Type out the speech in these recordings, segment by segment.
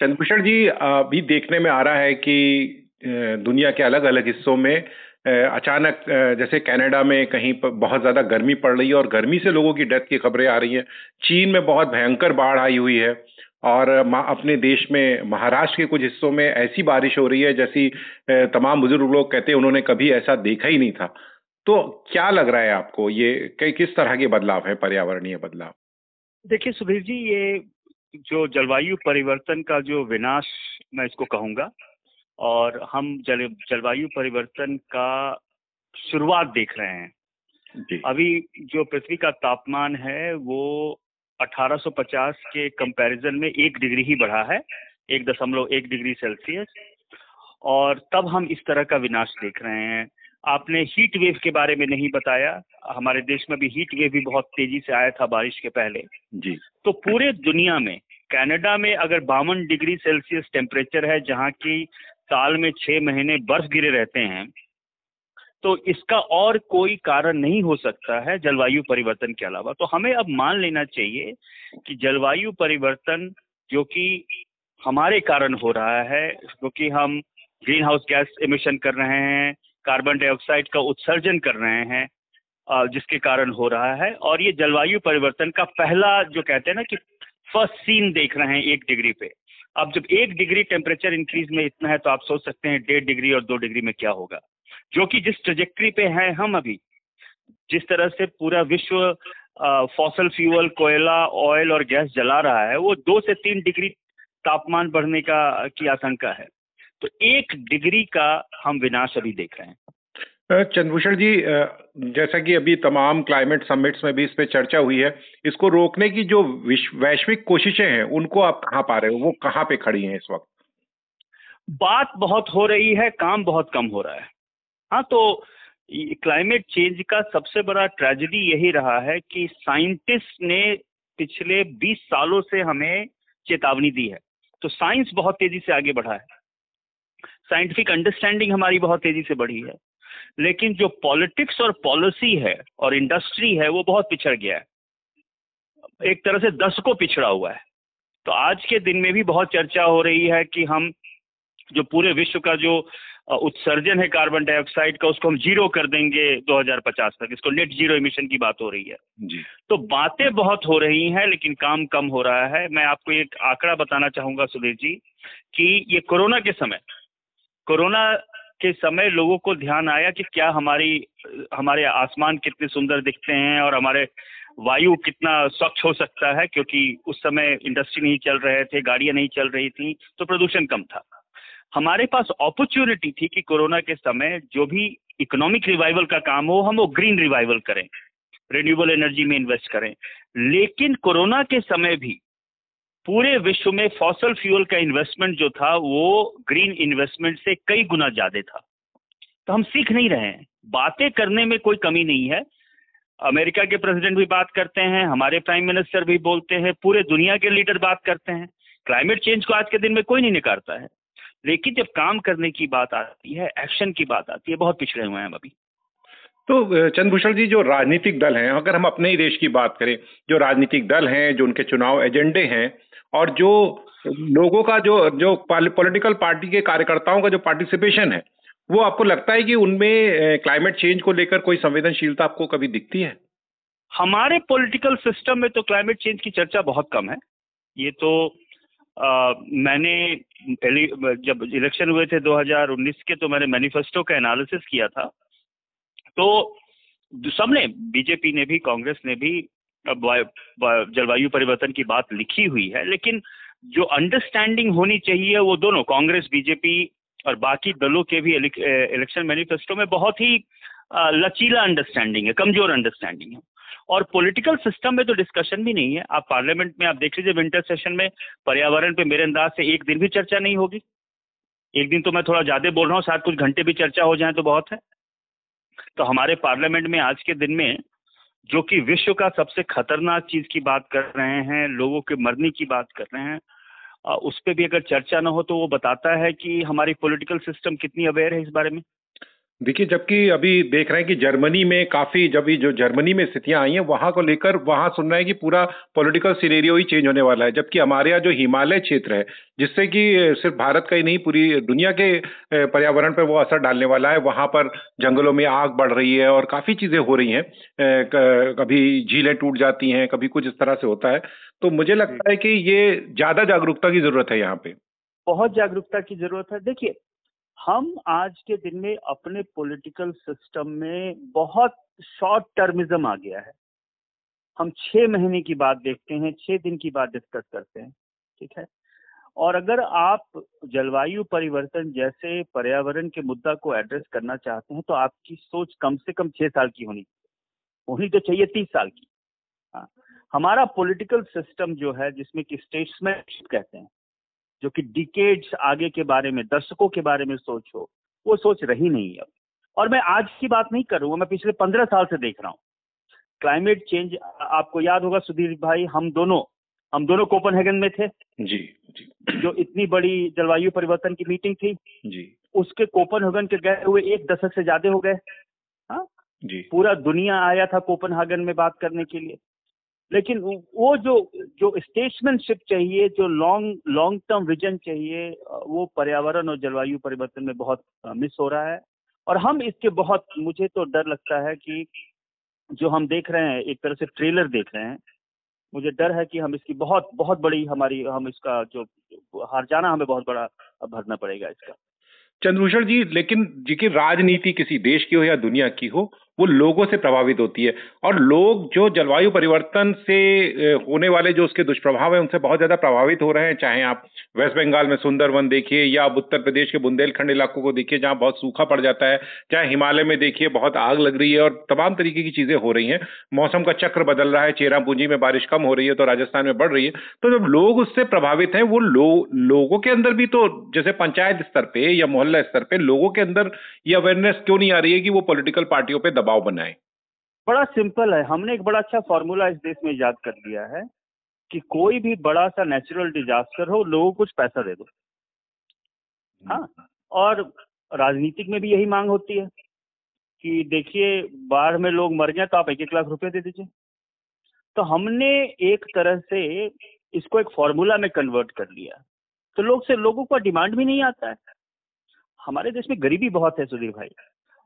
चंद्रभूषण जी अभी देखने में आ रहा है कि दुनिया के अलग अलग हिस्सों में अचानक जैसे कनाडा में कहीं पर बहुत ज़्यादा गर्मी पड़ रही है और गर्मी से लोगों की डेथ की खबरें आ रही हैं। चीन में बहुत भयंकर बाढ़ आई हुई है और अपने देश में, महाराष्ट्र के कुछ हिस्सों में ऐसी बारिश हो रही है जैसी तमाम बुज़ुर्ग लोग कहते हैं उन्होंने कभी ऐसा देखा ही नहीं था। तो क्या लग रहा है आपको ये किस तरह के बदलाव है पर्यावरणीय बदलाव? देखिए सुधीर जी, ये जो जलवायु परिवर्तन का जो विनाश मैं इसको कहूँगा और हम जल जलवायु परिवर्तन का शुरुआत देख रहे हैं। जी। अभी जो पृथ्वी का तापमान है वो 1850 के कंपैरिजन में एक डिग्री ही बढ़ा है एक दशमलव एक डिग्री सेल्सियस और तब हम इस तरह का विनाश देख रहे हैं। आपने हीट वेव के बारे में नहीं बताया हमारे देश में भी हीट वेव भी बहुत तेज़ी से आया था बारिश के पहले। जी। तो पूरे दुनिया में कनाडा में अगर बावन डिग्री सेल्सियस टेम्परेचर है, जहाँ की साल में छह महीने बर्फ़ गिरे रहते हैं तो इसका और कोई कारण नहीं हो सकता है जलवायु परिवर्तन के अलावा। तो हमें अब मान लेना चाहिए कि जलवायु परिवर्तन जो कि हमारे कारण हो रहा है क्योंकि हम ग्रीन हाउस गैस इमिशन कर रहे हैं, कार्बन डाइऑक्साइड का उत्सर्जन कर रहे हैं जिसके कारण हो रहा है, और ये जलवायु परिवर्तन का पहला जो कहते हैं ना कि फ़र्स्ट सीन देख रहे हैं एक डिग्री पे। अब जब एक डिग्री टेम्परेचर इंक्रीज में इतना है तो आप सोच सकते हैं डेढ़ डिग्री और दो डिग्री में क्या होगा। जो कि जिस ट्रजेक्ट्री पे हैं हम अभी, जिस तरह से पूरा विश्व फॉसल फ्यूल कोयला ऑयल और गैस जला रहा है, वो दो से तीन डिग्री तापमान बढ़ने का, की आशंका है। तो एक डिग्री का हम विनाश अभी देख रहे हैं। चंद्रभूषण जी जैसा कि अभी तमाम क्लाइमेट समिट्स में भी इस पे चर्चा हुई है, इसको रोकने की जो वैश्विक कोशिशें हैं, उनको आप कहाँ पा रहे हो? वो कहाँ पे खड़ी हैं इस वक्त? बात बहुत हो रही है, काम बहुत कम हो रहा है। हाँ तो क्लाइमेट चेंज का सबसे बड़ा ट्रेजिडी यही रहा है कि साइंटिस्ट ने पिछले 20 सालों से हमें चेतावनी दी है। तो साइंस बहुत तेज़ी से आगे बढ़ा है। साइंटिफिक अंडरस्टैंडिंग हमारी बहुत तेज़ी से बढ़ी है। लेकिन जो पॉलिटिक्स और पॉलिसी है और इंडस्ट्री है वो बहुत पिछड़ गया है। एक तरह से दशकों पिछड़ा हुआ है। तो आज के दिन में भी बहुत चर्चा हो रही है कि हम जो पूरे विश्व का जो उत्सर्जन है कार्बन डाइऑक्साइड का उसको हम ज़ीरो कर देंगे 2050 तक। इसको नेट ज़ीरो इमिशन की बात हो रही है। जी। तो बातें बहुत हो रही हैं लेकिन काम कम हो रहा है। मैं आपको एक आंकड़ा बताना चाहूँगा सुधीर जी कि ये कोरोना के समय कोरोना के समय लोगों को ध्यान आया कि क्या हमारी, हमारे आसमान कितने सुंदर दिखते हैं और हमारे वायु कितना स्वच्छ हो सकता है, क्योंकि उस समय इंडस्ट्री नहीं चल रहे थे, गाड़ियाँ नहीं चल रही थी तो प्रदूषण कम था। हमारे पास अपॉर्चुनिटी थी कि कोरोना के समय जो भी इकोनॉमिक रिवाइवल का काम हो, हम वो ग्रीन रिवाइवल करें रिन्यूएबल एनर्जी में इन्वेस्ट करें। लेकिन कोरोना के समय भी पूरे विश्व में फॉसल फ्यूल का इन्वेस्टमेंट जो था, वो ग्रीन इन्वेस्टमेंट से कई गुना ज़्यादा था। तो हम सीख नहीं रहे हैं। बातें करने में कोई कमी नहीं है। अमेरिका के प्रेसिडेंट भी बात करते हैं, हमारे प्राइम मिनिस्टर भी बोलते हैं, पूरे दुनिया के लीडर बात करते हैं। क्लाइमेट चेंज को आज के दिन में कोई नहीं निकारता है। लेकिन जब काम करने की बात आती है एक्शन की बात आती है, बहुत पिछड़े हुए हैं हम अभी। तो चंद्रभूषण जी, जो राजनीतिक दल हैं, अगर हम अपने ही देश की बात करें, जो राजनीतिक दल हैं, जो उनके चुनाव एजेंडे हैं और जो लोगों का जो जो पॉलिटिकल पार्टी के कार्यकर्ताओं का जो पार्टिसिपेशन है वो आपको लगता है कि उनमें क्लाइमेट चेंज को लेकर कोई संवेदनशीलता आपको कभी दिखती है? हमारे पॉलिटिकल सिस्टम में तो क्लाइमेट चेंज की चर्चा बहुत कम है। ये तो आ, मैंने जब इलेक्शन हुए थे 2019 के तो मैंने मैनिफेस्टो का एनालिसिस किया था। तो सबने बीजेपी ने भी कांग्रेस ने भी जलवायु परिवर्तन की बात लिखी हुई है, लेकिन जो अंडरस्टैंडिंग होनी चाहिए वो दोनों, कांग्रेस, बीजेपी और बाकी दलों के भी इलेक्शन मैनिफेस्टो में बहुत ही लचीला अंडरस्टैंडिंग है, कमज़ोर अंडरस्टैंडिंग है। और पॉलिटिकल सिस्टम में तो डिस्कशन भी नहीं है। आप पार्लियामेंट में, आप देख लीजिए विंटर सेशन में पर्यावरण पे मेरे अंदाज से एक दिन भी चर्चा नहीं होगी। एक दिन तो मैं थोड़ा ज़्यादा बोल रहा हूँ, साथ कुछ घंटे भी चर्चा हो जाए तो बहुत है। तो हमारे पार्लियामेंट में आज के दिन में जो कि विश्व का सबसे खतरनाक चीज़ की बात कर रहे हैं, लोगों के मरने की बात कर रहे हैं उस पर भी अगर चर्चा ना हो तो वो बताता है कि हमारी पॉलिटिकल सिस्टम कितनी अवेयर है इस बारे में। देखिए जबकि अभी देख रहे हैं कि जर्मनी में काफ़ी जब जो जर्मनी में स्थितियाँ आई हैं वहाँ को लेकर वहाँ सुन रहे हैं कि पूरा पॉलिटिकल सिनेरियो ही चेंज होने वाला है। जबकि हमारे यहाँ जो हिमालय क्षेत्र है जिससे कि सिर्फ़ भारत का ही नहीं पूरी दुनिया के पर्यावरण पर वो असर डालने वाला है वहाँ पर जंगलों में आग बढ़ रही है और काफ़ी चीज़ें हो रही हैं। कभी झीलें टूट जाती हैं कभी कुछ इस तरह से होता है। तो मुझे लगता है कि ये ज़्यादा जागरूकता की ज़रूरत है यहाँ पे। बहुत जागरूकता की ज़रूरत है। देखिए हम आज के दिन में अपने पॉलिटिकल सिस्टम में बहुत शॉर्ट टर्मिज्म आ गया है। हम छह महीने की बात देखते हैं, छह दिन की बात डिस्कस करते हैं, ठीक है? और अगर आप जलवायु परिवर्तन जैसे पर्यावरण के मुद्दा को एड्रेस करना चाहते हैं तो आपकी सोच कम से कम छह साल की होनी होनी तो चाहिए तीस साल की। हाँ हमारा पॉलिटिकल सिस्टम जो है, जिसमें कि स्टेट्समैनशिप कहते हैं जो कि डिकेड्स आगे के बारे में दर्शकों के बारे में सोच हो वो सोच रही नहीं है और मैं आज की बात नहीं कर करूँगा मैं पिछले पंद्रह साल से देख रहा हूँ। क्लाइमेट चेंज आपको याद होगा सुधीर भाई हम दोनों हम दोनों कोपन कोपनहेगन में थे। जी जी। जो इतनी बड़ी जलवायु परिवर्तन की मीटिंग थी जी। उसके कोपन कोपनहेगन के गए हुए एक दशक से ज़्यादा हो गए। हाँ? जी। पूरा दुनिया आया था कोपन कोपनहागन में बात करने के लिए। लेकिन वो जो जो स्टेट्समैनशिप चाहिए, जो लॉन्ग लॉन्ग टर्म विजन चाहिए, वो पर्यावरण और जलवायु परिवर्तन में बहुत मिस हो रहा है। और हम इसके बहुत, मुझे तो डर लगता है कि जो हम देख रहे हैं, एक तरह से ट्रेलर देख रहे हैं, मुझे डर है कि हम इसकी बहुत बहुत बड़ी हमारी, हम इसका जो, हार जाना हमें बहुत बड़ा भरना पड़ेगा इसका। चंद्रभूषण जी, लेकिन जी की राजनीति किसी देश की हो या दुनिया की हो वो लोगों से प्रभावित होती है। और लोग जो जलवायु परिवर्तन से होने वाले जो उसके दुष्प्रभाव हैं, उनसे बहुत ज़्यादा प्रभावित हो रहे हैं। चाहे आप वेस्ट बंगाल में सुंदरवन देखिए या आप उत्तर प्रदेश के बुंदेलखंड इलाकों को देखिए, जहाँ बहुत सूखा पड़ जाता है। चाहे हिमालय में देखिए, बहुत आग लग रही है और तमाम तरीके की चीज़ें हो रही हैं। मौसम का चक्र बदल रहा है चेरा पूंजी में बारिश कम हो रही है तो राजस्थान में बढ़ रही है। तो जब लोग उससे प्रभावित हैं, वो लोगों के अंदर भी तो जैसे पंचायत स्तर पे या मोहल्ला स्तर पर लोगों के अंदर ये अवेयरनेस क्यों नहीं आ रही है कि वो पोलिटिकल पार्टियों पर दबाव बनाए। बड़ा सिंपल है। हमने एक बड़ा अच्छा फॉर्मूला इस देश में ईजाद कर दिया है कि कोई भी बड़ा सा नेचुरल डिजास्टर हो, लोगों को कुछ पैसा दे दो। हाँ और राजनीतिक में भी यही मांग होती है कि देखिए, बाढ़ में लोग मर गए तो आप एक एक लाख रुपए दे दीजिए। तो हमने एक तरह से इसको एक फॉर्मूला में कन्वर्ट कर लिया। तो लोग से, लोगों का डिमांड भी नहीं आता है। हमारे देश में गरीबी बहुत है, सुधीर भाई।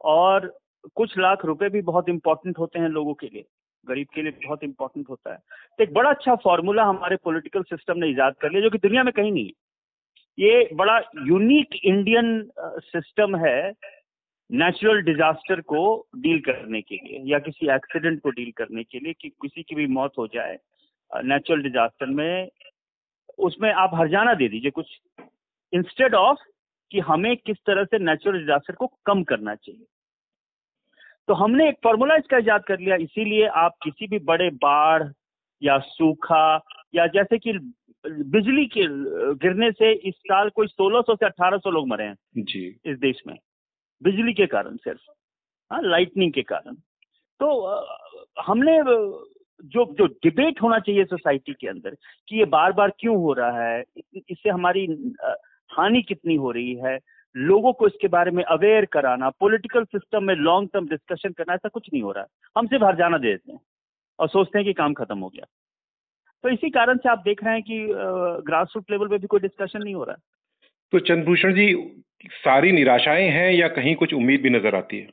और कुछ लाख रुपए भी बहुत इंपॉर्टेंट होते हैं लोगों के लिए, गरीब के लिए बहुत इंपॉर्टेंट होता है। तो एक बड़ा अच्छा फॉर्मूला हमारे पॉलिटिकल सिस्टम ने ईजाद कर लिया, जो कि दुनिया में कहीं नहीं है। ये बड़ा यूनिक इंडियन सिस्टम है नेचुरल डिजास्टर को डील करने के लिए, या किसी एक्सीडेंट को डील करने के लिए कि किसी की भी मौत हो जाए नेचुरल डिजास्टर में, उसमें आप हरजाना दे दीजिए कुछ। इंस्टेड ऑफ़ कि हमें किस तरह से नेचुरल डिजास्टर को कम करना चाहिए। तो हमने एक फॉर्मूला इसका ईजाद कर लिया। इसीलिए आप किसी भी बड़े बाढ़ या सूखा या जैसे कि बिजली के गिरने से इस साल कोई 1600 से 1800 लोग मरे हैं। जी। इस देश में। बिजली के कारण सिर्फ़। हाँ लाइटनिंग के कारण। तो हमने जो जो डिबेट होना चाहिए सोसाइटी के अंदर कि ये बार बार क्यों हो रहा है इससे हमारी हानि कितनी हो रही है लोगों को इसके बारे में अवेयर कराना पॉलिटिकल सिस्टम में लॉन्ग टर्म डिस्कशन करना ऐसा कुछ नहीं हो रहा है। हम सिर्फ़ हर जाना दे देते हैं और सोचते हैं कि काम खत्म हो गया। तो इसी कारण से आप देख रहे हैं कि ग्रास रूट लेवल पे भी कोई डिस्कशन नहीं हो रहा है। तो चंद्रभूषण जी सारी निराशाएँ हैं या कहीं कुछ उम्मीद भी नज़र आती है?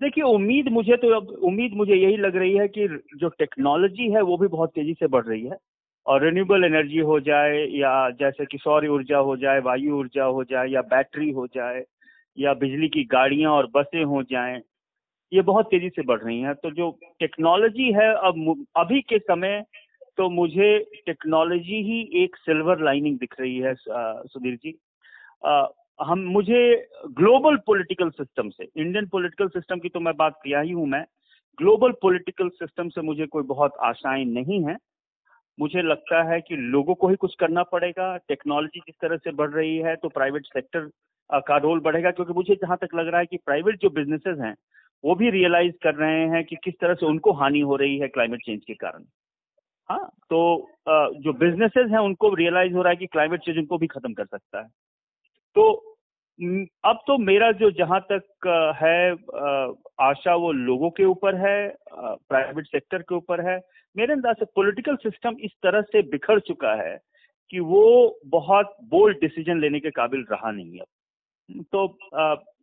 देखिए उम्मीद मुझे तो उम्मीद मुझे यही लग रही है कि जो टेक्नोलॉजी है वो भी बहुत तेज़ी से बढ़ रही है। और रिन्यूएबल एनर्जी हो जाए या जैसे कि सौर ऊर्जा हो जाए वायु ऊर्जा हो जाए या बैटरी हो जाए या बिजली की गाड़ियाँ और बसें हो जाएँ ये बहुत तेज़ी से बढ़ रही हैं। तो जो टेक्नोलॉजी है अब अभी के समय तो मुझे टेक्नोलॉजी ही एक सिल्वर लाइनिंग दिख रही है सुधीर जी। आ, हम मुझे ग्लोबल पॉलिटिकल सिस्टम से इंडियन पॉलिटिकल सिस्टम की तो मैं बात किया ही हूँ मैं ग्लोबल पॉलिटिकल सिस्टम से मुझे कोई बहुत आशाएँ नहीं है। मुझे लगता है कि लोगों को ही कुछ करना पड़ेगा। टेक्नोलॉजी जिस तरह से बढ़ रही है तो प्राइवेट सेक्टर का रोल बढ़ेगा, क्योंकि मुझे जहाँ तक लग रहा है कि प्राइवेट जो बिजनेसेस हैं, वो भी रियलाइज़ कर रहे हैं कि किस तरह से उनको हानि हो रही है क्लाइमेट चेंज के कारण। हाँ तो जो बिजनेसेस हैं, उनको रियलाइज़ हो रहा है कि क्लाइमेट चेंज उनको भी खत्म कर सकता है। तो अब तो मेरा जो जहाँ तक है आशा वो लोगों के ऊपर है प्राइवेट सेक्टर के ऊपर है। मेरे अंदाज से पॉलिटिकल सिस्टम इस तरह से बिखर चुका है कि वो बहुत बोल्ड डिसीज़न लेने के काबिल रहा नहीं अब। तो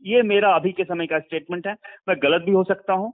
ये मेरा अभी के समय का स्टेटमेंट है। मैं गलत भी हो सकता हूँ।